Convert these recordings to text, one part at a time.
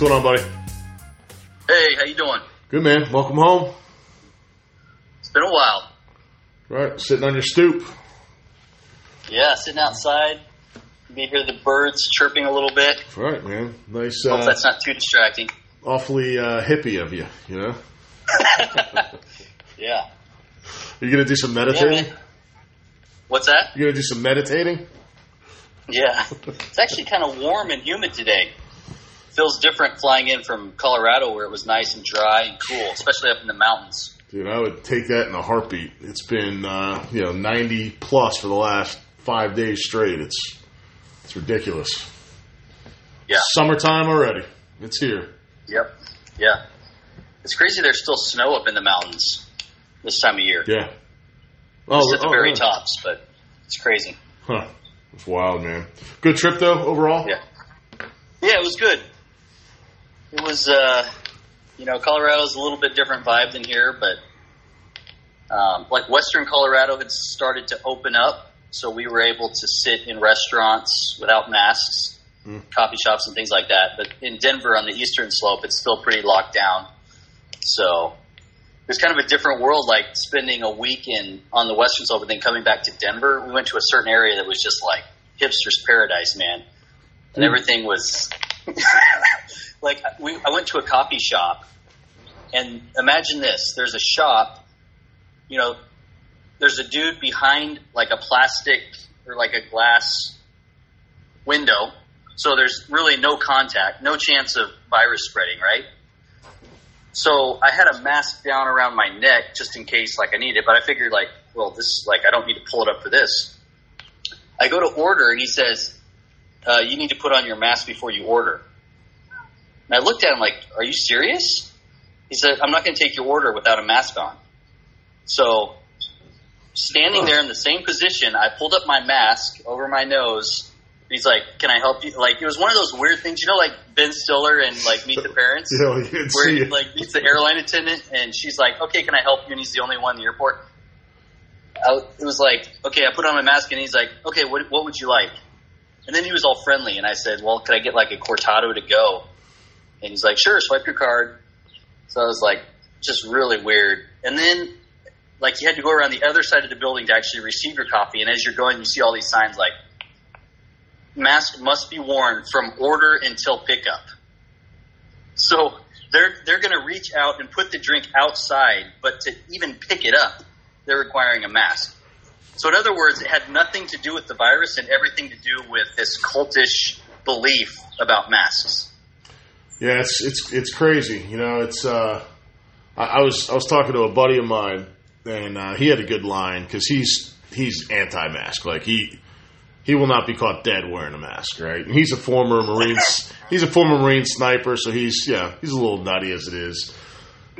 What's going on, buddy? Hey, how you doing? Good man. Welcome home. It's been a while. Right, sitting on your stoop. Yeah, sitting outside. You can hear the birds chirping a little bit. Right, man. Nice. Hope Uh, that's not too distracting. awfully uh, hippie of you. You know. Yeah. Are You gonna do some meditating? man. What's that? You gonna do some meditating? Yeah. It's actually kind of warm and humid today. Feels different flying in from Colorado where it was nice and dry and cool, especially up in the mountains. Dude, I would take that in a heartbeat. It's been uh, you know ninety plus for the last five days straight. It's it's ridiculous. Yeah. Summertime already. It's here. Yep. Yeah. It's crazy there's still snow up in the mountains this time of year. Yeah. Oh, Just at the oh, very yeah. tops, but it's crazy. Huh. It's wild, man. Good trip though overall. Yeah. Yeah, it was good. It was, uh, you know, Colorado's a little bit different vibe than here, but um, like Western Colorado had started to open up, so we were able to sit in restaurants without masks, Mm. coffee shops and things like that. But in Denver on the eastern slope, it's still pretty locked down. So it was kind of a different world, like spending a week in on the western slope and then coming back to Denver. We went to a certain area that was just like hipster's paradise, man, and Mm. everything was like we. I went to a coffee shop, and imagine this: there's a shop, you know, there's a dude behind like a plastic or like a glass window, so there's really no contact, no chance of virus spreading, right? So I had a mask down around my neck just in case, like I need it. But I figured, like, well, this, like, I don't need to pull it up for this. I go to order, and he says, uh, "You need to put on your mask before you order." And I looked at him like, "Are you serious?" He said, "I'm not going to take your order without a mask on." So, standing there in the same position, I pulled up my mask over my nose. He's like, "Can I help you?" Like it was one of those weird things, you know, like Ben Stiller and like Meet the Parents know, you where he, it. like meets the airline attendant and she's like, "Okay, can I help you?" And he's the only one in the airport. I, it was like, "Okay," I put on my mask and he's like, "Okay, what what would you like?" And then he was all friendly and I said, "Well, could I get like a cortado to go?" And he's like, "Sure, swipe your card." So I was like, just really weird. And then like you had to go around the other side of the building to actually receive your coffee. And as you're going, you see all these signs like, "Mask must be worn from order until pickup." So they're they're going to reach out and put the drink outside, but to even pick it up, they're requiring a mask. So in other words, it had nothing to do with the virus and everything to do with this cultish belief about masks. Yeah, it's it's it's crazy. You know, it's. Uh, I, I was I was talking to a buddy of mine, and uh, he had a good line because he's he's anti-mask. Like he he will not be caught dead wearing a mask, right? And he's a former Marine. he's a former Marine sniper, so he's yeah he's a little nutty as it is.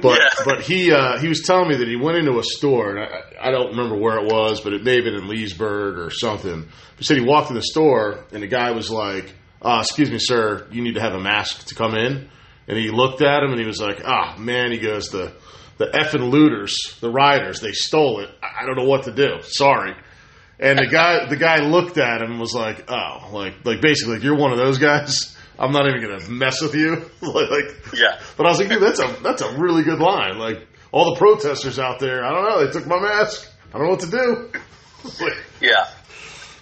But Yeah. but he uh, he was telling me that he went into a store, and I, I don't remember where it was, but it may have been in Leesburg or something. He said he walked in the store, and the guy was like, uh, "Excuse me, sir, you need to have a mask to come in." And he looked at him, and he was like, "Ah, man," he goes, "the the effing looters, the rioters, they stole it. I don't know what to do. Sorry." And the guy the guy looked at him and was like, "Oh, like like basically, like, you're one of those guys." I'm not even gonna mess with you. like, like, Yeah. but I was like, dude, that's a that's a really good line. Like all the protesters out there, I don't know, they took my mask. I don't know what to do. Like, Yeah.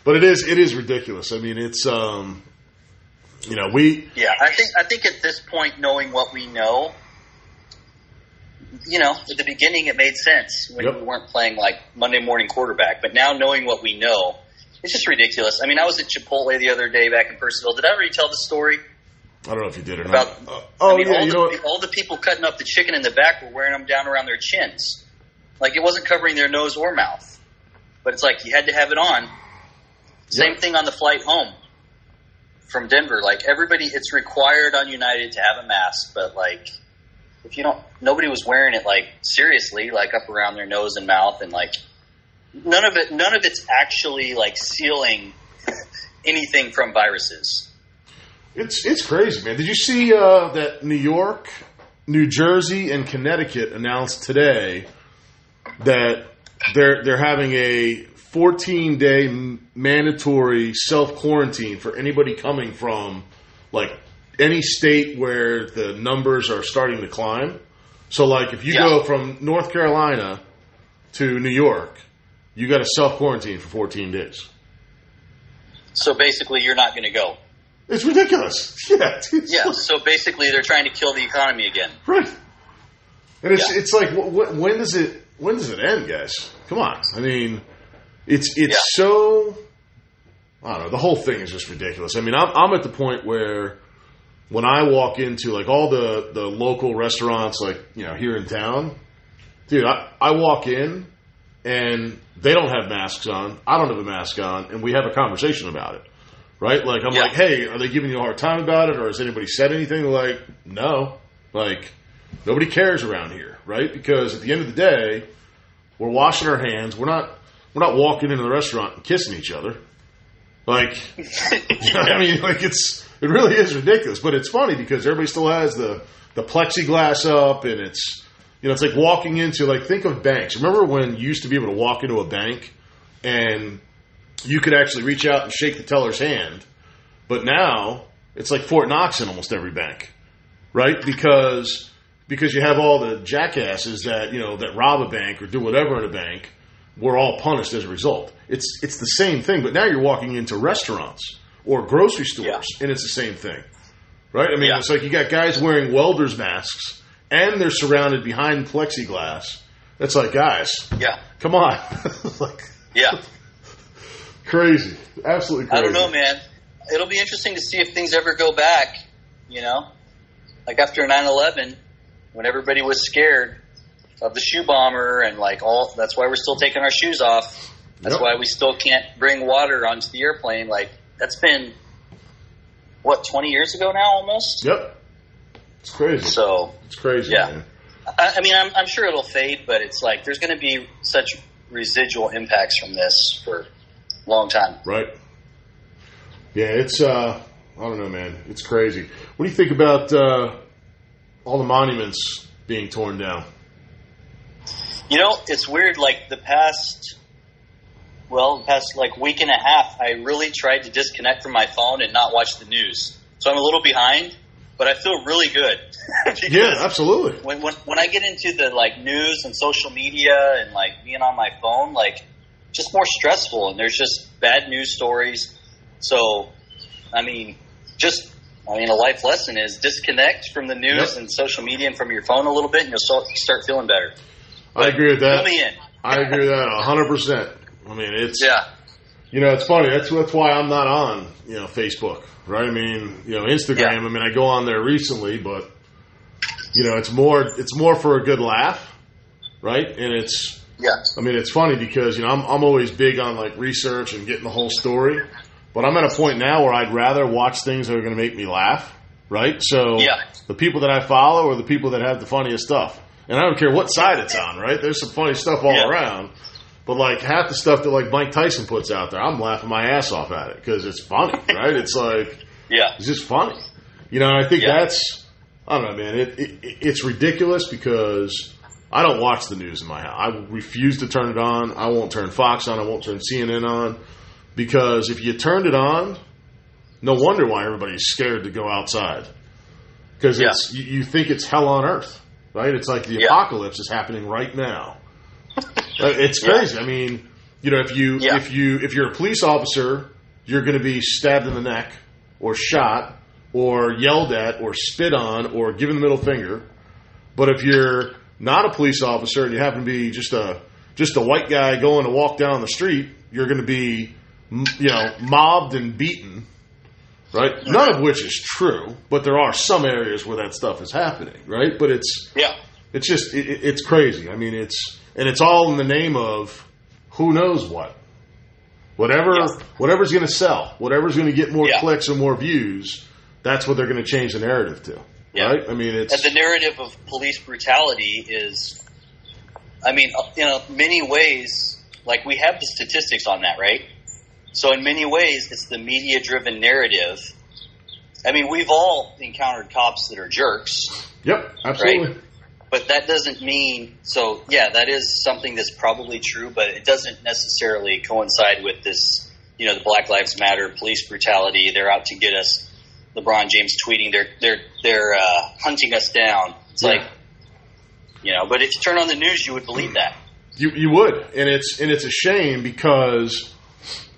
but it is it is ridiculous. I mean, it's um, you know, we Yeah. I think I think at this point, knowing what we know, you know, at the beginning it made sense when Yep. we weren't playing like Monday morning quarterback. But now knowing what we know, it's just ridiculous. I mean, I was at Chipotle the other day back in Purcellville. Did I already tell the story? I don't know if you did or About- not. Uh, oh I mean, yeah, all you the, know what? all the people cutting up the chicken in the back were wearing them down around their chins, like it wasn't covering their nose or mouth. But it's like you had to have it on. Same Yep. thing on the flight home from Denver. Like everybody, it's required on United to have a mask, but like if you don't, nobody was wearing it like seriously, like up around their nose and mouth, and like none of it, none of it's actually like sealing anything from viruses. It's it's crazy, man. Did you see uh, that New York, New Jersey, and Connecticut announced today that they're they're having a 14 day mandatory self quarantine for anybody coming from like any state where the numbers are starting to climb. So, like, if you Yeah. go from North Carolina to New York, you got to self quarantine for 14 days. So basically, you're not going to go. It's ridiculous. Yeah. it's Yeah. like- So basically, they're trying to kill the economy again. Right. And it's Yeah. it's like wh- wh- when does it when does it end, guys? Come on. I mean, it's it's Yeah. so I don't know. The whole thing is just ridiculous. I mean, I'm I'm at the point where when I walk into like all the the local restaurants, like you know here in town, dude, I, I walk in and they don't have masks on. I don't have a mask on, and we have a conversation about it. Right? Like I'm Yeah. like, hey, are they giving you a hard time about it, or has anybody said anything? They're like, no. Like nobody cares around here, right? Because at the end of the day, we're washing our hands. We're not we're not walking into the restaurant and kissing each other. Like, what I mean, like it's it really is ridiculous. But it's funny because everybody still has the the plexiglass up, and it's you know it's like walking into like think of banks. Remember when you used to be able to walk into a bank and you could actually reach out and shake the teller's hand, but now it's like Fort Knox in almost every bank, right? Because because you have all the jackasses that you know that rob a bank or do whatever in a bank, we're all punished as a result. It's it's the same thing, but now you're walking into restaurants or grocery stores, and it's the same thing, right? I mean, Yeah. it's like you got guys wearing welders masks, and they're surrounded behind plexiglass. It's like, guys, Yeah. come on, like Yeah. crazy, absolutely crazy. I don't know, man. It'll be interesting to see if things ever go back. You know, like after 9/11, when everybody was scared of the shoe bomber and like all. That's why we're still taking our shoes off. That's Yep. why we still can't bring water onto the airplane. Like that's been what 20 years ago now, almost. Yep, it's crazy. So It's crazy. Yeah. I, I mean, I'm, I'm sure it'll fade, but it's like there's going to be such residual impacts from this for a long time. Right. Yeah, it's uh I don't know, man. It's crazy. What do you think about uh all the monuments being torn down? You know, it's weird. Like the past, well, the past like week and a half, I really tried to disconnect from my phone and not watch the news. So I'm a little behind, but I feel really good. Yeah, absolutely. when, when when I get into the like news and social media and like being on my phone, like just more stressful and there's just bad news stories. So, I mean, just I mean, a life lesson is disconnect from the news Yep. and social media and from your phone a little bit, and you'll start, start feeling better. I agree with that. I agree with that hundred percent. I mean it's Yeah, you know, it's funny. That's that's why I'm not on, you know, Facebook. Right? I mean, you know, Instagram, Yeah. I mean I go on there recently, but you know, it's more it's more for a good laugh. Right? And it's yeah, I mean, it's funny because you know I'm I'm always big on like research and getting the whole story, but I'm at a point now where I'd rather watch things that are going to make me laugh, right? So Yeah. the people that I follow are the people that have the funniest stuff, and I don't care what side it's on, right? There's some funny stuff all Yeah. around, but like half the stuff that like Mike Tyson puts out there, I'm laughing my ass off at it because it's funny, right? It's like yeah, it's just funny, you know. And I think Yeah. that's I don't know, man. It, it it's ridiculous because I don't watch the news in my house. I refuse to turn it on. I won't turn Fox on. I won't turn CNN on because if you turned it on, no wonder why everybody's scared to go outside because Yeah. it's you, you think it's hell on earth, right? It's like the Yeah. apocalypse is happening right now. It's Yeah. crazy. I mean, you know, if you Yeah. if you if you're a police officer, you're going to be stabbed in the neck or shot or yelled at or spit on or given the middle finger. But if you're not a police officer and you happen to be just a just a white guy going to walk down the street, you're going to be you know mobbed and beaten. Right? None of which is true, but there are some areas where that stuff is happening, right? But it's yeah, it's just it, it- it's crazy. I mean, it's and it's all in the name of who knows what. Whatever Yeah. whatever's going to sell, whatever's going to get more Yeah. clicks and more views, that's what they're going to change the narrative to. Yeah. Right? I mean, it's and the narrative of police brutality is, I mean, in many ways, like we have the statistics on that, right? So in many ways, it's the media-driven narrative. I mean, we've all encountered cops that are jerks, yep, absolutely. but that doesn't mean so. Yeah, that is something that's probably true, but it doesn't necessarily coincide with this. You know, the Black Lives Matter, police brutality. They're out to get us. LeBron James tweeting they're they're they're uh, hunting us down. It's Yeah. like, you know, but if you turn on the news, you would believe that. You you would, and it's and it's a shame because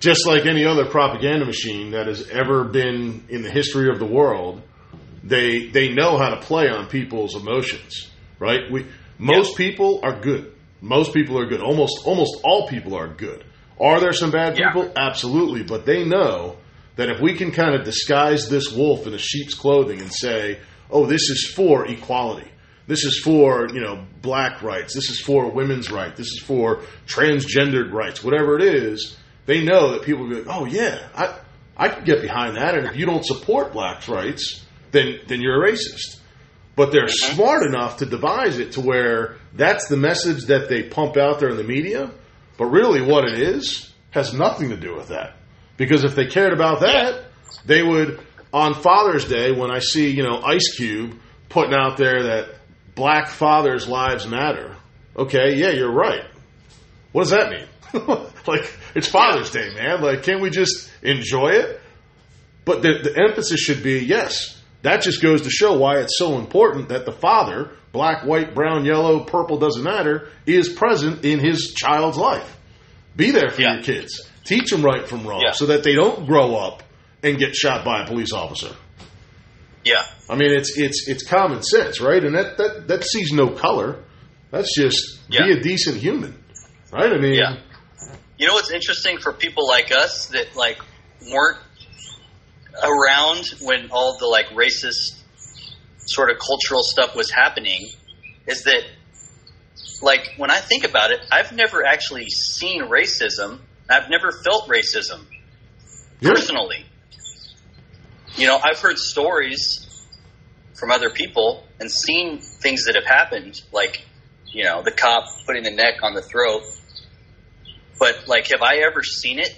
just like any other propaganda machine that has ever been in the history of the world, they they know how to play on people's emotions, right? We most people are good. Most people are good. Almost almost all people are good. Are there some bad Yeah. people? Absolutely, but they know that if we can kind of disguise this wolf in a sheep's clothing and say, "Oh, this is for equality. This is for, you know, black rights. This is for women's rights. This is for transgendered rights." Whatever it is, they know that people will be like, "Oh yeah, I I can get behind that." And if you don't support blacks' rights, then then you're a racist. But they're smart enough to devise it to where that's the message that they pump out there in the media. But really, what it is has nothing to do with that. Because if they cared about that, they would, on Father's Day, when I see, you know, Ice Cube putting out there that black fathers' lives matter. Okay, yeah, you're right. What does that mean? like, it's Father's Day, man. Like, can't we just enjoy it? But the, the emphasis should be yes. That just goes to show why it's so important that the father, black, white, brown, yellow, purple, doesn't matter, is present in his child's life. Be there for Yeah. your kids. Teach them right from wrong Yeah. so that they don't grow up and get shot by a police officer. Yeah, I mean, it's it's it's common sense, right? And that that, that sees no color. That's just Yeah. be a decent human, right? I mean, yeah. You know what's interesting for people like us that like weren't around when all the like racist sort of cultural stuff was happening is that like when I think about it, I've never actually seen racism. I've never felt racism personally. You know, I've heard stories from other people and seen things that have happened, like, you know, the cop putting the neck on the throat. But, like, have I ever seen it?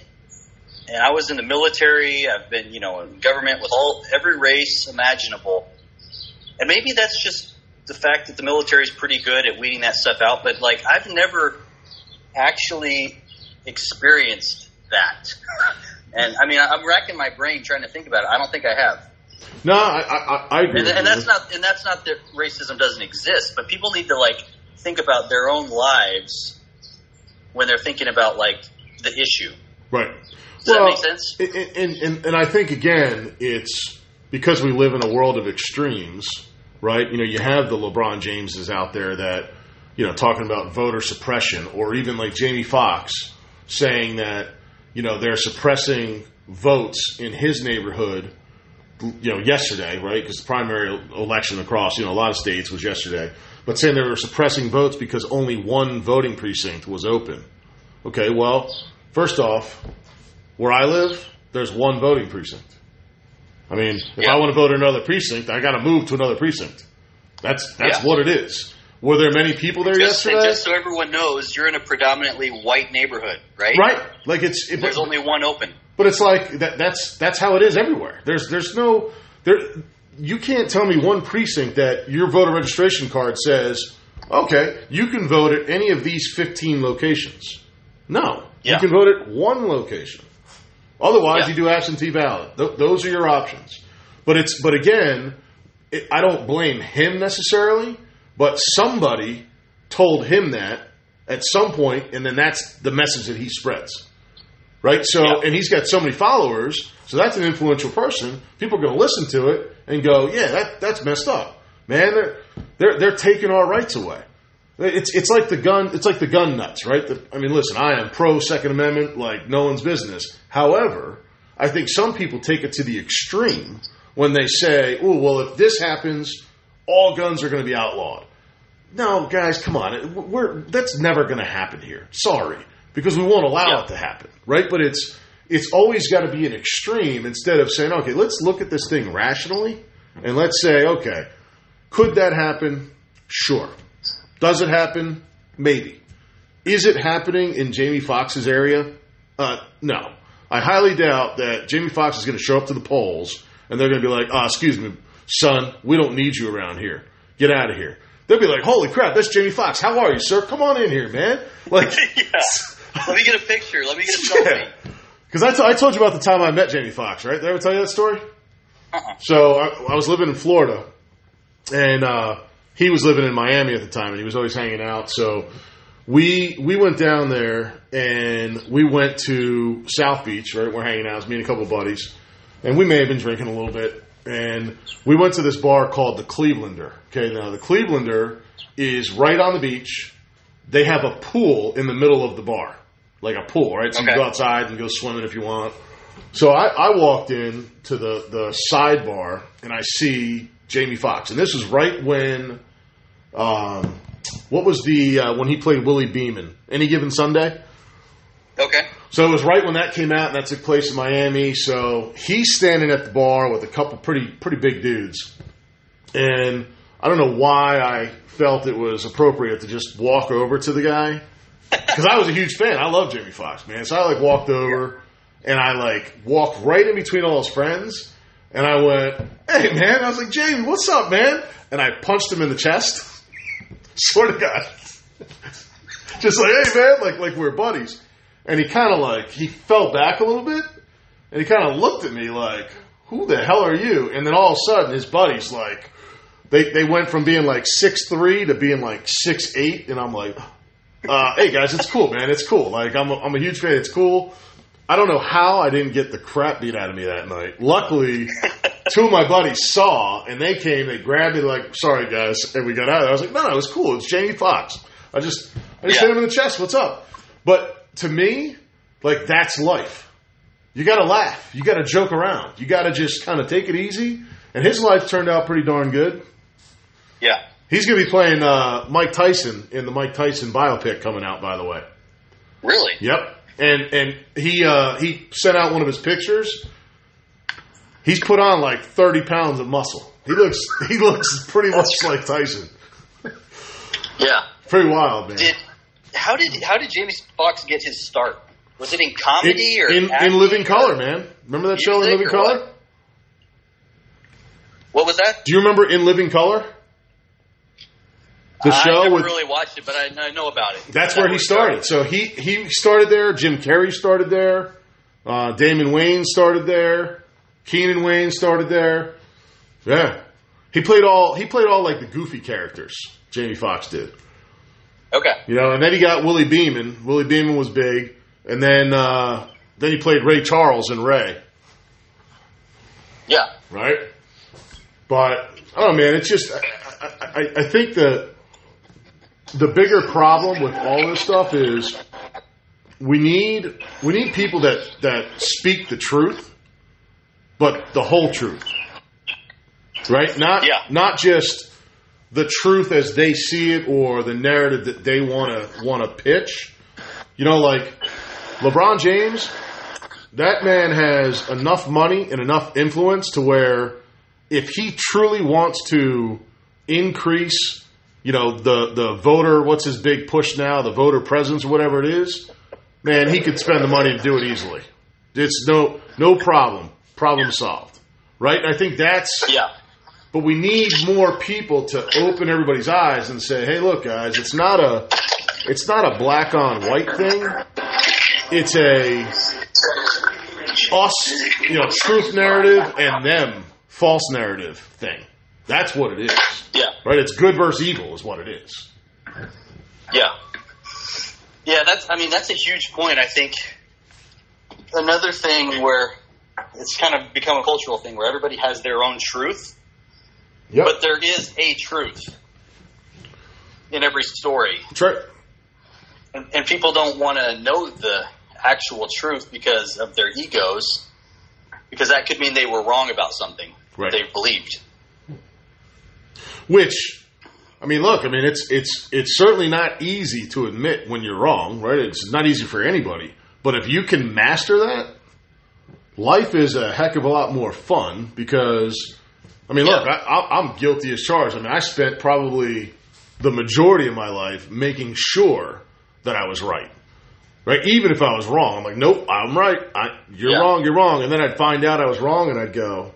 And I was in the military, I've been, you know, in government with all every race imaginable. And maybe that's just the fact that the military is pretty good at weeding that stuff out, but, like, I've never actually experienced that. And I mean, I'm racking my brain trying to think about it. I don't think I have. no, I I, I agree. And, and that's not and that's not that racism doesn't exist, but people need to like think about their own lives when they're thinking about like the issue. right. Does that make sense? And, and, and, and I think again, it's because we live in a world of extremes, right? You know, you have the LeBron Jameses out there that, you know, talking about voter suppression, or even like Jamie Foxx saying that, you know, they're suppressing votes in his neighborhood, you know, yesterday, right? Because the primary election across, you know, a lot of states was yesterday, but saying they were suppressing votes because only one voting precinct was open. Okay, well, first off, where I live, there's one voting precinct. I mean, if Yeah. I want to vote in another precinct, I got to move to another precinct. That's that's Yeah. what it is. Were there many people there Just, yesterday? just so everyone knows, you're in a predominantly white neighborhood, right? right? Like it's it, There's only one open. But it's like that. That's that's how it is everywhere. There's there's no there. You can't tell me one precinct that your voter registration card says, okay, you can vote at any of these 15 locations. No, Yeah. you can vote at one location. Otherwise, Yeah. you do absentee ballot. Th- those are your options. But it's but again, it, I don't blame him necessarily, but somebody told him that at some point, and then that's the message that he spreads right? So, Yeah. and he's got so many followers, so that's an influential person. People are going to listen to it and go, "Yeah, that that's messed up, man. They're they're they're taking our rights away." It's it's like the gun. It's like the gun nuts, right? The, I mean, listen, I am pro Second Amendment, like no one's business. However, I think some people take it to the extreme when they say, "Oh, well, if this happens, all guns are going to be outlawed." No, guys, come on. We're that's never going to happen here. Sorry, because we won't allow Yeah. it to happen, right? But it's it's always got to be an extreme instead of saying, okay, let's look at this thing rationally and let's say, okay, could that happen? Sure. Does it happen? Maybe. Is it happening in Jamie Foxx's area? Uh, no. I highly doubt that Jamie Foxx is going to show up to the polls and they're going to be like, oh, excuse me, son, we don't need you around here. Get out of here. They'll be like, holy crap, that's Jamie Foxx. How are you, sir? Come on in here, man. Like, yeah. Let me get a picture. Let me get a selfie. Because I, t- I told you about the time I met Jamie Foxx, right? Did I ever tell you that story? Uh-uh. So I, I was living in Florida, and uh, he was living in Miami at the time, and he was always hanging out. So we we went down there, and we went to South Beach. Right, we're hanging out. It was me and a couple of buddies, and we may have been drinking a little bit. And we went to this bar called the Clevelander. Okay, now the Clevelander is right on the beach. They have a pool in the middle of the bar, like a pool, right? So you Okay. can go outside and go swimming if you want. So I, I walked in to the, the sidebar and I see Jamie Foxx, and this is right when, um, what was the uh, when he played Willie Beamen? Any given Sunday. Okay. So it was right when that came out, and that took place in Miami. So he's standing at the bar with a couple pretty pretty big dudes, and I don't know why I felt it was appropriate to just walk over to the guy because I was a huge fan. I love Jamie Foxx, man. So I like walked over and I like walked right in between all his friends, and I went, "Hey, man!" I was like, "Jamie, what's up, man?" And I punched him in the chest. Swear to God, just like, "Hey, man!" Like like we're buddies. And he kind of like he fell back a little bit, and he kind of looked at me like, "Who the hell are you?" And then all of a sudden, his buddies like they they went from being like six three to being like six eight, and I'm like, uh, "Hey guys, it's cool, man. It's cool. Like I'm a, I'm a huge fan. It's cool." I don't know how I didn't get the crap beat out of me that night. Luckily, two of my buddies saw and they came. They grabbed me like, "Sorry guys," and we got out. of there. I was like, "No, no, it was cool. It's Jamie Foxx. I just I just Yeah. hit him in the chest. What's up?" But to me, like that's life. You got to laugh. You got to joke around. You got to just kind of take it easy. And his life turned out pretty darn good. Yeah. He's going to be playing uh, Mike Tyson in the Mike Tyson biopic coming out. By the way. Really? Yep. And and he uh, he sent out one of his pictures. He's put on like thirty pounds of muscle. He looks he looks pretty much like Tyson. Yeah. Pretty wild, man. Did how did how did Jamie Foxx get his start? Was it in In, comedy or in, in Living or- Color, man. Remember that show in Living Color? what? What was that? Do you remember In Living Color? The show I never with really watched it, but I, I know about it. That's where he started. So he he started there. Jim Carrey started there. Uh, Damon Wayans started there. Keenen Wayans started there. Yeah, he played all he played all like the goofy characters. Jamie Foxx did. Okay. You know, and then he got Willie Beamen. Willie Beamen was big, and then uh, then he played Ray Charles in Ray. Yeah. right? But I don't know, man. It's just I, I, I think the the bigger problem with all this stuff is we need we need people that that speak the truth, but the whole truth, right? Not Yeah. not just the truth as they see it or the narrative that they want to want to pitch. You know, like LeBron James, that man has enough money and enough influence to where if he truly wants to increase, you know, the the voter, what's his big push now, the voter presence whatever it is, man, he could spend the money to do it easily. It's no no problem. Problem solved. Right? I think that's Yeah. but we need more people to open everybody's eyes and say, "Hey, look, guys, it's not a, it's not a black on white thing. It's a us, you know, truth narrative and them false narrative thing. That's what it is, Yeah. right? It's good versus evil is what it is. Yeah. Yeah, that's I mean that's a huge point. I think another thing where it's kind of become a cultural thing where everybody has their own truth, Yep. but there is a truth in every story. Right. And, and people don't want to know the actual truth because of their egos, because that could mean they were wrong about something Right. they believed. Which, I mean, look, I mean, it's it's it's certainly not easy to admit when you're wrong, right? It's not easy for anybody. But if you can master that, life is a heck of a lot more fun because, I mean, look, Yeah. I, I, I'm guilty as charged. I mean, I spent probably the majority of my life making sure that I was right. Right, even if I was wrong, I'm like, nope, I'm right. I, you're Yeah. wrong. You're wrong. And then I'd find out I was wrong, and I'd go,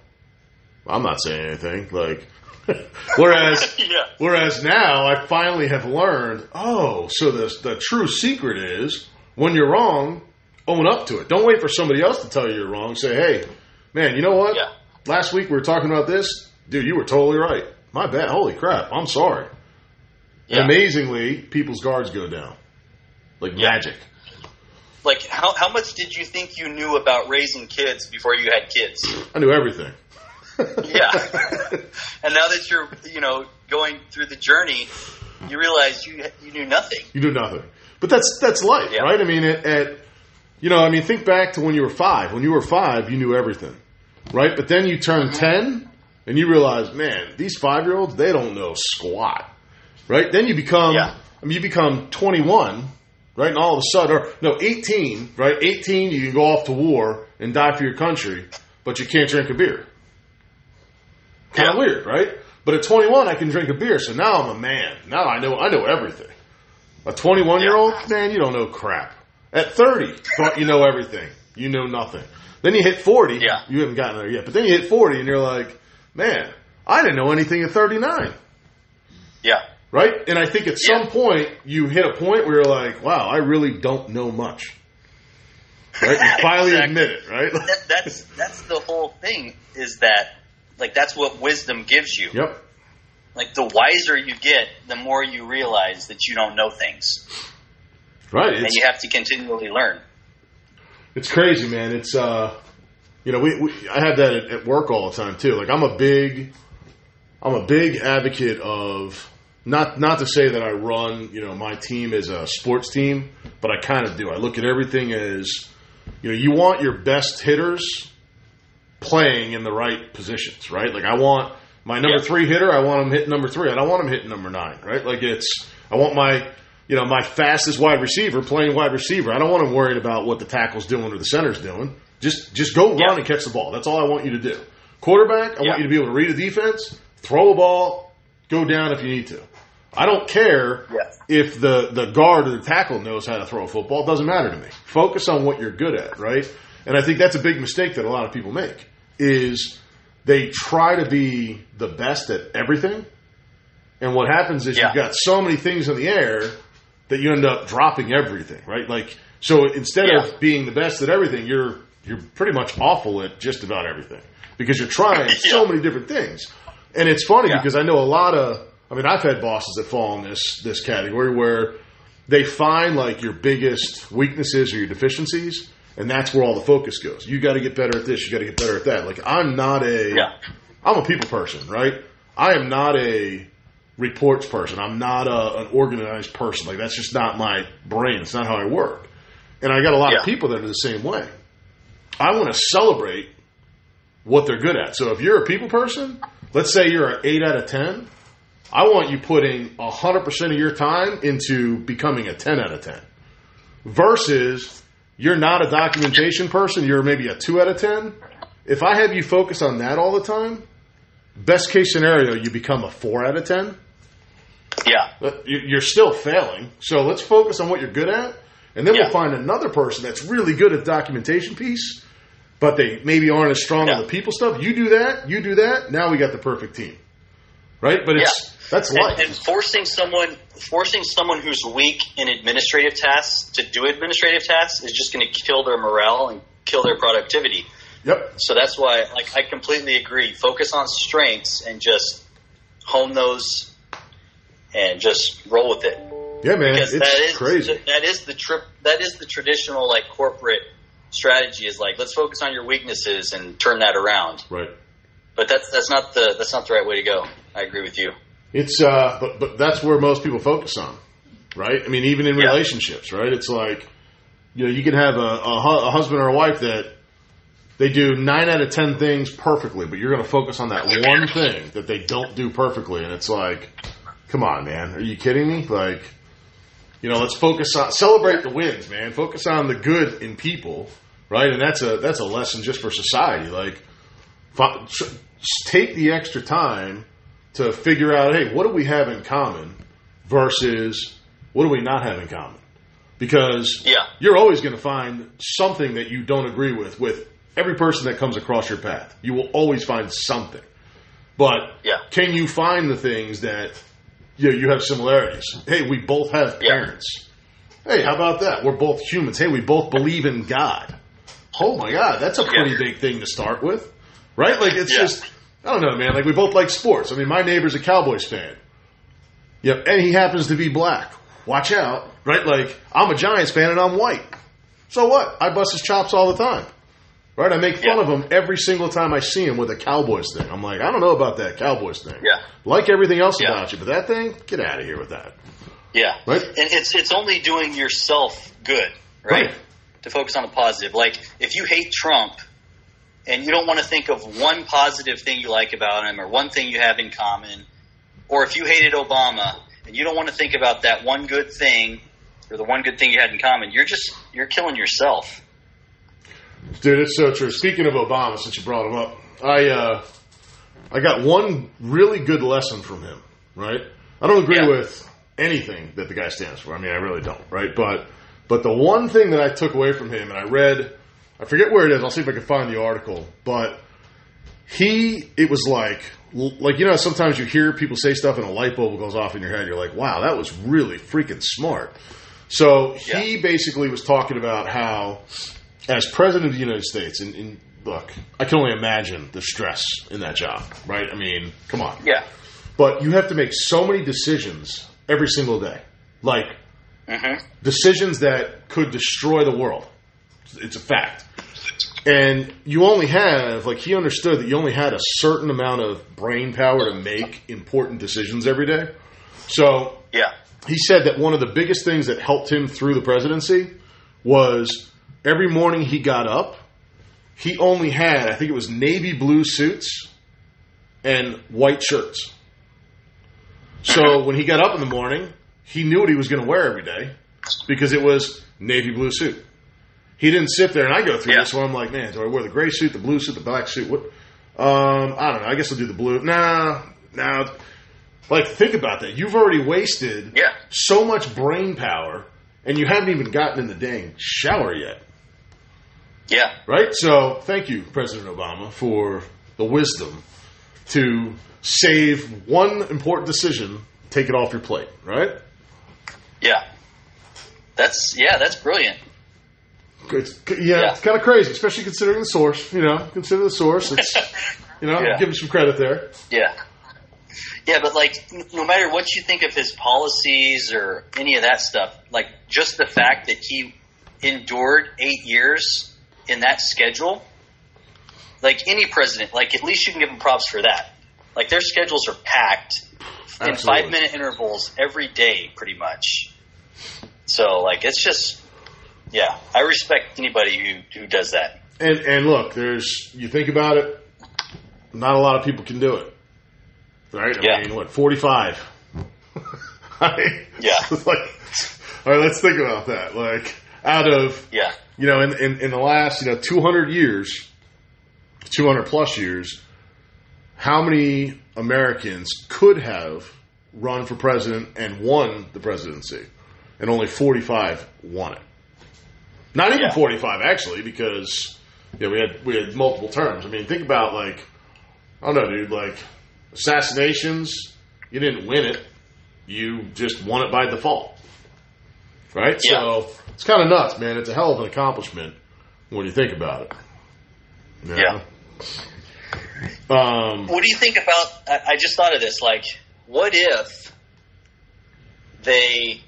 I'm not saying anything. Like, whereas yeah. Whereas now I finally have learned, oh, so the, the true secret is when you're wrong, own up to it. Don't wait for somebody else to tell you you're wrong. Say, hey, man, you know what? Yeah. last week we were talking about this, dude. You were totally right. My bad. Holy crap. I'm sorry. Yeah. Amazingly, people's guards go down like magic. Like, how, how much did you think you knew about raising kids before you had kids? I knew everything. Yeah. and now that you're, you know, going through the journey, you realize you you knew nothing. You knew nothing. But that's that's life, Yeah. right? I mean, at, at you know, I mean, think back to when you were five. When you were five, you knew everything, right? But then you turn mm-hmm. ten, and you realize, man, these five year olds they don't know squat, right? Then you become, Yeah. I mean, you become twenty one, right? And all of a sudden, or no, eighteen, right? Eighteen, you can go off to war and die for your country, but you can't drink a beer. Kind of Yeah. weird, right? But at 21, I can drink a beer, so now I'm a man. Now I know I know everything. A 21 year old, man, you don't know crap. At 30, thought you know everything. You know nothing. Then you hit 40. Yeah. You haven't gotten there yet, but then you hit 40, and you're like, man, I didn't know anything at 39, Yeah. right? And I think at some point you hit a point where you're like, wow, I really don't know much. Right? You finally Exactly. admit it, right? That, that's that's the whole thing. Is that like that's what wisdom gives you. yep. Like the wiser you get, the more you realize that you don't know things, Right. and you have to continually learn. It's crazy, man. It's uh, you know, we, we I have that at, at work all the time too. Like I'm a big, I'm a big advocate of not not to say that I run you know my team as a sports team, but I kind of do. I look at everything as you know you want your best hitters playing in the right positions, right? Like I want my number Yeah. three hitter, I want him hitting number three. I don't want him hitting number nine, right? Like it's I want my you know my fastest wide receiver playing wide receiver. I don't want him worried about what the tackle's doing or the center's doing. Just just go run Yeah. and catch the ball. That's all I want you to do. Quarterback, I Yeah. want you to be able to read a defense, throw a ball, go down if you need to. I don't care Yeah. if the, the guard or the tackle knows how to throw a football. It doesn't matter to me. Focus on what you're good at, right? And I think that's a big mistake that a lot of people make is they try to be the best at everything. And what happens is Yeah. you've got so many things in the air that you end up dropping everything, right? Like so instead Yeah. of being the best at everything, you're you're pretty much awful at just about everything because you're trying so many different things. And it's funny Yeah. because I know a lot of I mean I've had bosses that fall in this this category where they find like your biggest weaknesses or your deficiencies and that's where all the focus goes. You got to get better at this, you got to get better at that. Like I'm not a Yeah. I'm a people person, right? I am not a reports person. I'm not a, an organized person. Like that's just not my brain. It's not how I work. And I got a lot Yeah. of people that are the same way. I want to celebrate what they're good at. So if you're a people person, let's say you're an eight out of ten. I want you putting hundred percent of your time into becoming a ten out of ten. Versus you're not a documentation person. You're maybe a two out of ten. If I have you focus on that all the time, best case scenario, you become a four out of ten. Yeah. But you- you're still failing. So let's focus on what you're good at, and then Yeah. we'll find another person that's really good at the documentation piece, but they maybe aren't as strong on the people stuff. You do that, you do that. Now we got the perfect team, right? But it's that's life. And, and forcing someone forcing someone who's weak in administrative tasks to do administrative tasks is just going to kill their morale and kill their productivity. yep. So that's why, like, I completely agree. Focus on strengths and just hone those, and just roll with it. Yeah, man, Because it's that is crazy. that is the trip. That is the traditional like corporate strategy. Is like let's focus on your weaknesses and turn that around. right. But that's that's not the that's not the right way to go. I agree with you. It's uh, but but that's where most people focus on, right? I mean, even in Yeah. relationships, right? It's like, you know, you can have a, a, hu- a husband or a wife that they do nine out of ten things perfectly, but you're going to focus on that one thing that they don't do perfectly, and it's like, come on, man, are you kidding me? Like, you know, let's focus on celebrate the wins, man. Focus on the good in people, right? And that's a that's a lesson just for society. Like, tr- take the extra time to figure out, hey, what do we have in common versus what do we not have in common? Because Yeah. you're always going to find something that you don't agree with with every person that comes across your path. You will always find something. But Yeah. can you find the things that you, know, you have similarities? Hey, we both have Yeah. parents. Hey, how about that? We're both humans. Hey, we both believe in God. Oh my God, that's a pretty Yeah. big thing to start with. right? Like it's Yeah. just I don't know, man. Like we both like sports. I mean, my neighbor's a Cowboys fan. Yep, and he happens to be black. Watch out, right? Like I'm a Giants fan and I'm white. So what? I bust his chops all the time. Right? I make fun Yeah. of him every single time I see him with a Cowboys thing. I'm like, I don't know about that Cowboys thing. Yeah. Like everything else Yeah. about you, but that thing, get out of here with that. Yeah. Right. And it's it's only doing yourself good, right? Right. To focus on the positive. Like if you hate Trump and you don't want to think of one positive thing you like about him or one thing you have in common, or if you hated Obama and you don't want to think about that one good thing or the one good thing you had in common, you're just you're killing yourself. Dude, it's so true. Speaking of Obama, since you brought him up, I uh, I got one really good lesson from him. Right? I don't agree Yeah. with anything that the guy stands for. I mean, I really don't. Right? But but the one thing that I took away from him, and I read, I forget where it is. I'll see if I can find the article. But he, it was like like you know, sometimes you hear people say stuff and a light bulb goes off in your head. You're like, wow, that was really freaking smart. So he basically was talking about how, as president of the United States, and, and look, I can only imagine the stress in that job, right? I mean, come on. Yeah. But you have to make so many decisions every single day, like hmm decisions that could destroy the world. It's a fact. And you only have, like, he understood that you only had a certain amount of brain power to make important decisions every day. So Yeah. he said that one of the biggest things that helped him through the presidency was every morning he got up, he only had, I think it was navy blue suits and white shirts. So mm-hmm. when he got up in the morning, he knew what he was going to wear every day because it was navy blue suit. He didn't sit there and I go through Yeah. this where I'm like, man, do I wear the gray suit, the blue suit, the black suit? What? Um, I don't know. I guess I'll do the blue. Nah, nah. Like, think about that. You've already wasted Yeah. so much brain power, and you haven't even gotten in the dang shower yet, Yeah. right? So, thank you, President Obama, for the wisdom to save one important decision, take it off your plate, right? Yeah. That's yeah, that's brilliant. It's, yeah, Yeah. it's kind of crazy, especially considering the source. You know, consider the source. It's, you know, Yeah. give him some credit there. Yeah. Yeah, but like, no matter what you think of his policies or any of that stuff, like just the fact that he endured eight years in that schedule, like any president, like at least you can give him props for that. Like their schedules are packed in five minute intervals every day, pretty much. So like, it's just, yeah, I respect anybody who who does that. And and look, there's you think about it, not a lot of people can do it, right? I Yeah. mean, what forty five? I mean, Yeah. it's like, all right, let's think about that. Like, out of Yeah, you know, in in, in the last you know two hundred years, two hundred plus years, how many Americans could have run for president and won the presidency, and only forty five won it. Not even Yeah. 45 actually, because yeah, we had we had multiple terms. I mean, think about like I don't know, dude. Like assassinations, you didn't win it; you just won it by default, right? Yeah. So it's kind of nuts, man. It's a hell of an accomplishment when you think about it. You know? Yeah. Um, What do you think about? I, I just thought of this. Like, what if they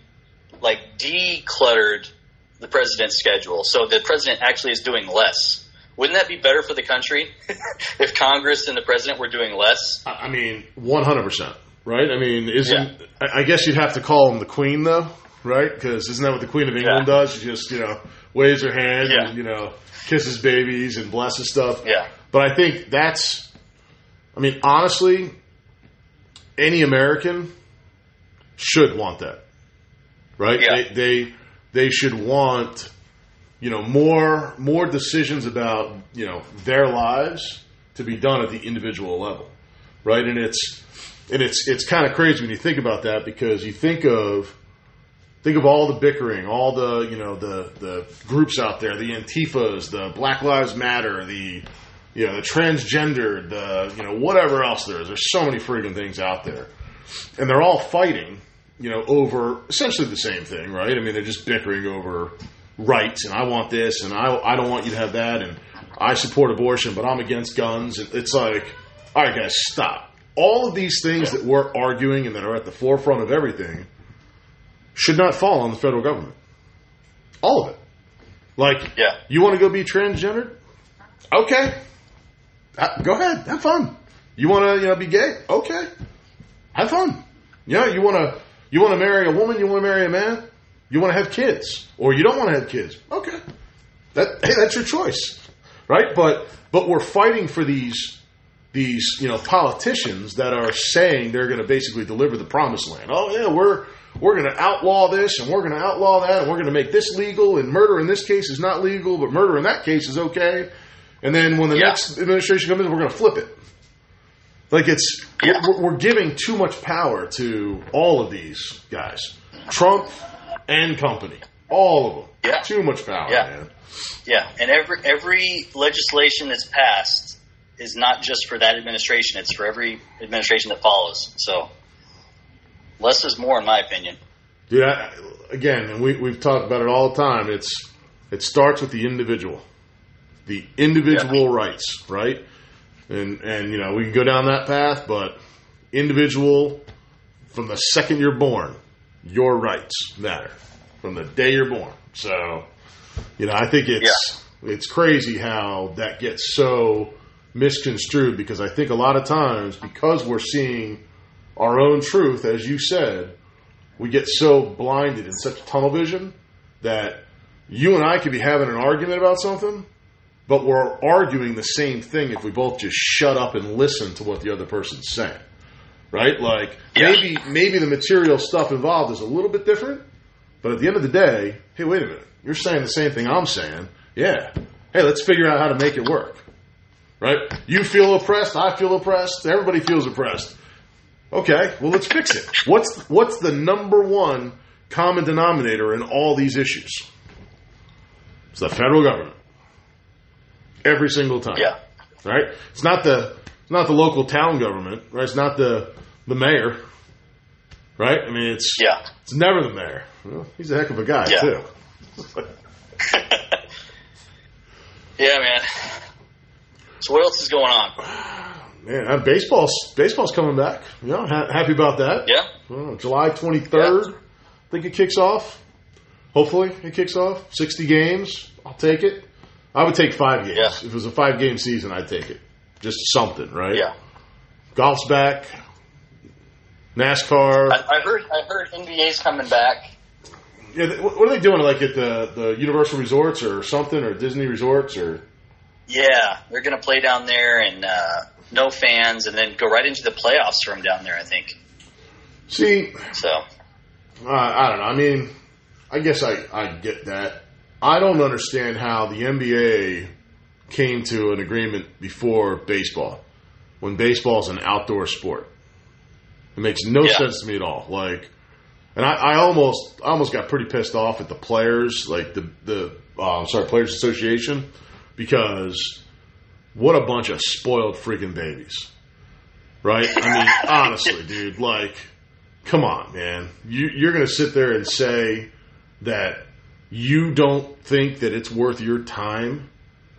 like decluttered the president's schedule so the president actually is doing less? Wouldn't that be better for the country if Congress and the president were doing less? I mean, one hundred percent, right? I mean, isn't I I guess you'd have to call him the Queen though, right? Because isn't that what the Queen of England Yeah. does? She just you know waves her hand Yeah. and you know kisses babies and blesses stuff. Yeah, But I think that's, I mean, honestly, any American should want that, right? Yeah. They, they they should want, you know, more more decisions about you know their lives to be done at the individual level, right? And it's and it's it's kind of crazy when you think about that because you think of think of all the bickering, all the you know the the groups out there, the Antifas, the Black Lives Matter, the you know the transgender, the you know whatever else there is. There's so many freaking things out there, and they're all fighting, you know, over essentially the same thing, right? I mean, they're just bickering over rights and I want this and I I don't want you to have that and I support abortion but I'm against guns. It's like, all right, guys, stop. All of these things that we're arguing and that are at the forefront of everything should not fall on the federal government. All of it. Like, Yeah. you want to go be transgendered? Okay, go ahead, have fun. You want to, you know, be gay? Okay, have fun. Yeah, you want to, you want to marry a woman? You want to marry a man? You want to have kids, or you don't want to have kids? Okay, that hey, that's your choice, right? But but we're fighting for these these you know politicians that are saying they're going to basically deliver the promised land. Oh yeah, we're we're going to outlaw this and we're going to outlaw that and we're going to make this legal and murder in this case is not legal, but murder in that case is okay. And then when the Yeah. next administration comes in, we're going to flip it. Like it's Yeah. we're, we're giving too much power to all of these guys, Trump and company, all of them. Yeah. Too much power, Yeah. man. Yeah, and every every legislation that's passed is not just for that administration; it's for every administration that follows. So, less is more, in my opinion. Dude, I, again, and we, we've talked about it all the time. It's it starts with the individual, the individual rights, right? And and you know we can go down that path, but individual from the second you're born, your rights matter from the day you're born. So, you know, I think it's it's crazy how that gets so misconstrued because I think a lot of times because we're seeing our own truth, as you said, we get so blinded in such tunnel vision that you and I could be having an argument about something, but we're arguing the same thing if we both just shut up and listen to what the other person's saying. Right? Like Yeah. maybe maybe the material stuff involved is a little bit different, but at the end of the day, hey, wait a minute. You're saying the same thing I'm saying. Yeah. Hey, let's figure out how to make it work. Right? You feel oppressed, I feel oppressed, everybody feels oppressed. Okay, well let's fix it. What's what's the number one common denominator in all these issues? It's the federal government. Every single time. Yeah, Right? It's not the it's not the local town government, right? It's not the the mayor. Right? I mean it's yeah, it's never the mayor. Well, he's a heck of a guy Yeah. too. yeah, man. So, what else is going on? Man, uh, baseball's baseball's coming back. You know, ha- happy about that. Yeah, Well, July 23rd, I think it kicks off. Hopefully, it kicks off. 60 games. I'll take it. I would take five games. Yeah. If it was a five game season, I'd take it. Just something, right? yeah. Golf's back. NASCAR. I, I heard I heard NBA's coming back. yeah, what are they doing? Like at the, the Universal Resorts or something, or Disney Resorts, or Yeah, they're going to play down there and uh, no fans, and then go right into the playoffs from down there. I think see. so. Uh, I don't know. I mean, I guess I, I get that. I don't understand how the NBA came to an agreement before baseball, when baseball is an outdoor sport. It makes no Yeah. sense to me at all. Like, and I, I almost, I almost got pretty pissed off at the players, like the the, uh, sorry, Players Association, because what a bunch of spoiled freaking babies, right? I mean, honestly, dude, like come on, man. You, you're going to sit there and say that you don't think that it's worth your time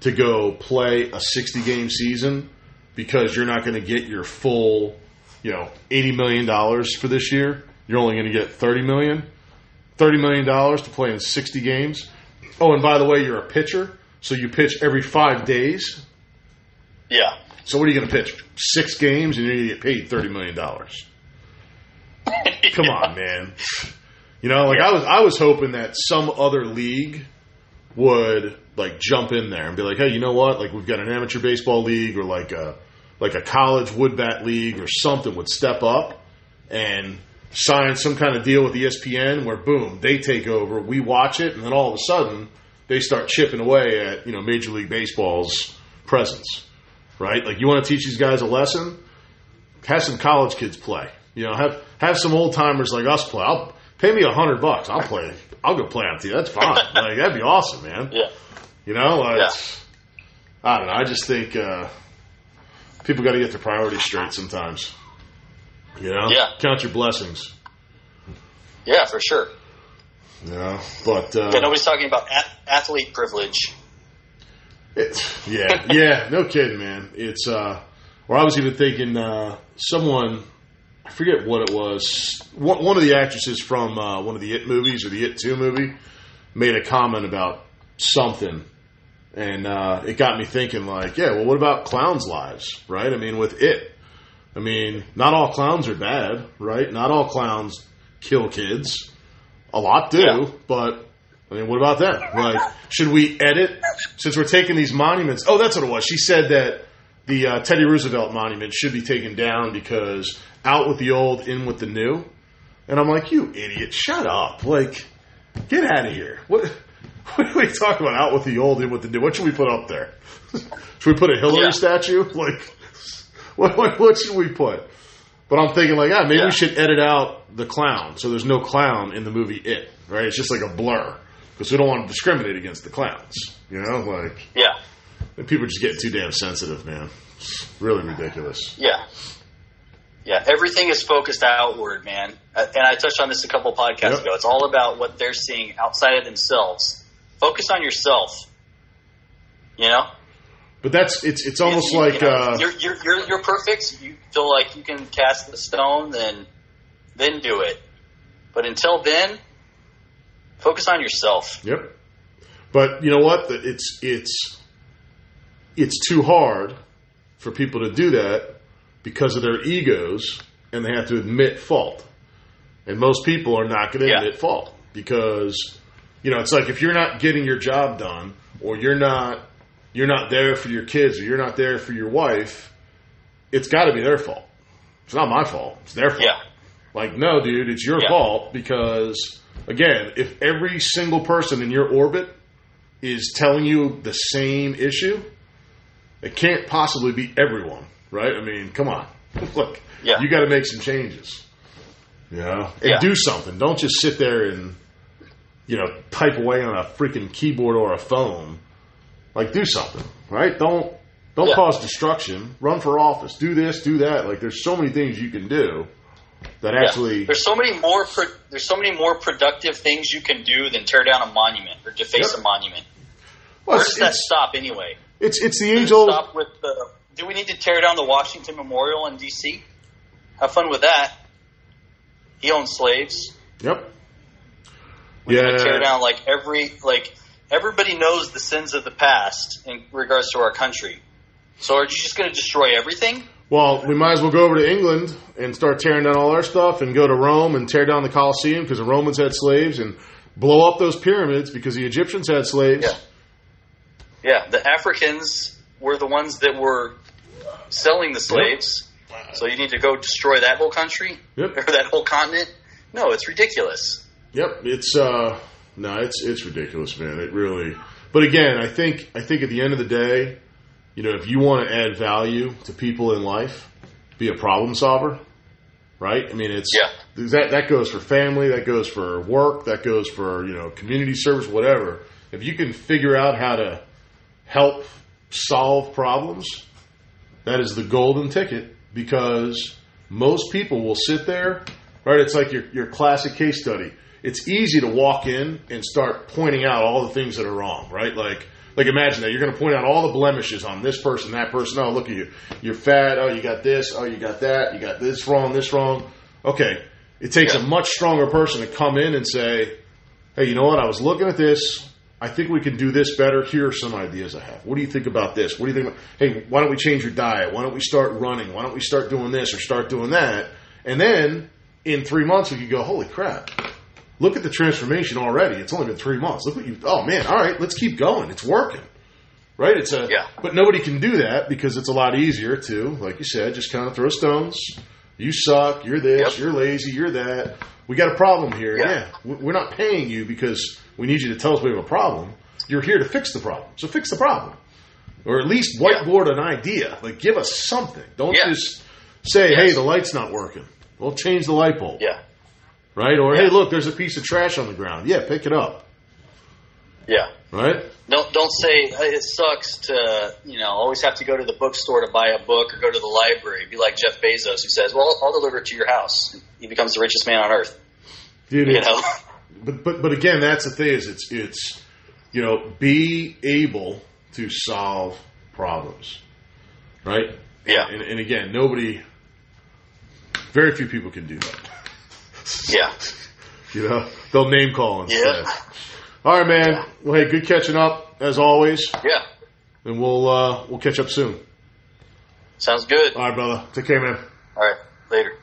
to go play a 60 game season because you're not going to get your full, you know, 80 million dollars for this year. You're only going to get 30 million. 30 million dollars to play in 60 games. Oh, and by the way, you're a pitcher, so you pitch every 5 days. Yeah, So what are you going to pitch? 6 games and you're going to get paid 30 million dollars. Come on, man. You know, like I was I was hoping that some other league would like jump in there and be like, hey, you know what? Like we've got an amateur baseball league or like a like a college wood bat league or something would step up and sign some kind of deal with ESPN where boom, they take over, we watch it, and then all of a sudden they start chipping away at, you know, Major League Baseball's presence. Right? Like you want to teach these guys a lesson? Have some college kids play. You know, have have some old timers like us play. I'll pay me a hundred bucks. I'll play. I'll go play on TV. That's fine. like that'd be awesome, man. yeah, You know, like, Yeah. I don't know. I just think uh, people got to get their priorities straight sometimes. You know, Yeah. count your blessings. yeah, for sure. Yeah, but uh, Yeah, nobody's talking about ath- athlete privilege. It, yeah, yeah, no kidding, man. It's uh, or I was even thinking uh, someone, I forget what it was. One, one of the actresses from uh, one of the It movies or the It Two movie made a comment about something, and uh, it got me thinking. Like, yeah, well, what about clowns' lives, right? I mean, with It, I mean, not all clowns are bad, right? Not all clowns kill kids. A lot do, Yeah. but I mean, what about them? Like, should we edit since we're taking these monuments? Oh, that's what it was. She said that the uh, Teddy Roosevelt monument should be taken down because out with the old, in with the new. And I'm like, you idiot, shut up! Like, get out of here. What? What are we talking about? Out with the old, in with the new. What should we put up there? should we put a Hillary Yeah. statue? Like, what, what? What should we put? But I'm thinking like, ah, maybe Yeah. we should edit out the clown, so there's no clown in the movie It. Right? It's just like a blur because we don't want to discriminate against the clowns. You know, like Yeah, people are just getting too damn sensitive, man. It's really ridiculous. yeah, yeah. Everything is focused outward, man. Uh, And I touched on this a couple podcasts Yep. ago. It's all about what they're seeing outside of themselves. Focus on yourself. You know, But that's it's it's almost You- you like know, uh, you're, you're you're you're perfect. You feel like you can cast the stone, then then do it. But until then, focus on yourself. Yep. But you know what? It's it's it's too hard for people to do that because of their egos, and they have to admit fault. And most people are not going to Yeah. admit fault because you know it's like if you're not getting your job done, or you're not you're not there for your kids, or you're not there for your wife, it's got to be their fault. It's not my fault. It's their fault. Yeah, Like, no, dude, it's your Yeah. fault because, again, if every single person in your orbit is telling you the same issue, it can't possibly be everyone, right? I mean, come on. Look, Yeah. you got to make some changes, you know, and Yeah. do something. Don't just sit there and, you know, type away on a freaking keyboard or a phone. Like, do something, right? Don't don't Yeah. cause destruction. Run for office. Do this. Do that. Like, there's so many things you can do that Yeah. actually. there's so many more pro- there's so many more productive things you can do than tear down a monument or deface Yep. a monument. Well, Where does that stop anyway? It's it's the age old. stop with the? Do we need to tear down the Washington Memorial in D.C.? Have fun with that. He owned slaves. Yep. We're Yeah. gonna tear down like every like everybody knows the sins of the past in regards to our country. So are you just going to destroy everything? Well, we might as well go over to England and start tearing down all our stuff, and go to Rome and tear down the Colosseum because the Romans had slaves, and blow up those pyramids because the Egyptians had slaves. Yeah. Yeah, the Africans were the ones that were selling the slaves. So you need to go destroy that whole country Yep. or that whole continent? No, it's ridiculous. Yep, it's uh no, it's it's ridiculous, man. It really. But again, I think I think at the end of the day, you know, if you want to add value to people in life, be a problem solver, right? I mean, it's Yeah. that that goes for family, that goes for work, that goes for you know community service, whatever. If you can figure out how to help solve problems, that is the golden ticket because most people will sit there, right? It's like your, your classic case study. It's easy to walk in and start pointing out all the things that are wrong, right? Like, like imagine that you're going to point out all the blemishes on this person, that person. Oh, look at you. You're fat. Oh, you got this. Oh, you got that. You got this wrong, this wrong. Okay. It takes Yeah. a much stronger person to come in and say, hey, you know what? I was looking at this. I think we can do this better. Here are some ideas I have. What do you think about this? What do you think? About, hey, why don't we change your diet? Why don't we start running? Why don't we start doing this or start doing that? And then in three months, we could go, holy crap. Look at the transformation already. It's only been three months. Look what you, oh man, all right, let's keep going. It's working. Right? It's a, Yeah. but nobody can do that because it's a lot easier to, like you said, just kind of throw stones. You suck. You're this. Yep. You're lazy. You're that. We got a problem here. Yeah. Yeah. We- We're not paying you because we need you to tell us we have a problem. You're here to fix the problem. So fix the problem. Or at least whiteboard an idea. Like give us something. Don't Yeah. just say, Yes. hey, the light's not working. Well, change the light bulb. Yeah. Right? Or, Yeah. hey, look, there's a piece of trash on the ground. Yeah, pick it up. Yeah. Right? Don't don't say "Hey, it sucks to you know always have to go to the bookstore to buy a book or go to the library. Be like Jeff Bezos who says, "Well, I'll deliver it to your house." He becomes the richest man on earth. Dude, You know, but but but again, that's the thing is it's it's you know be able to solve problems, right? Yeah. And, and again, nobody, very few people can do that. Yeah. You know, they'll name call instead. Yeah. All right, man. Well, hey, good catching up as always, Yeah. and we'll uh, we'll catch up soon. Sounds good. All right, brother. Take care, man. All right. Later.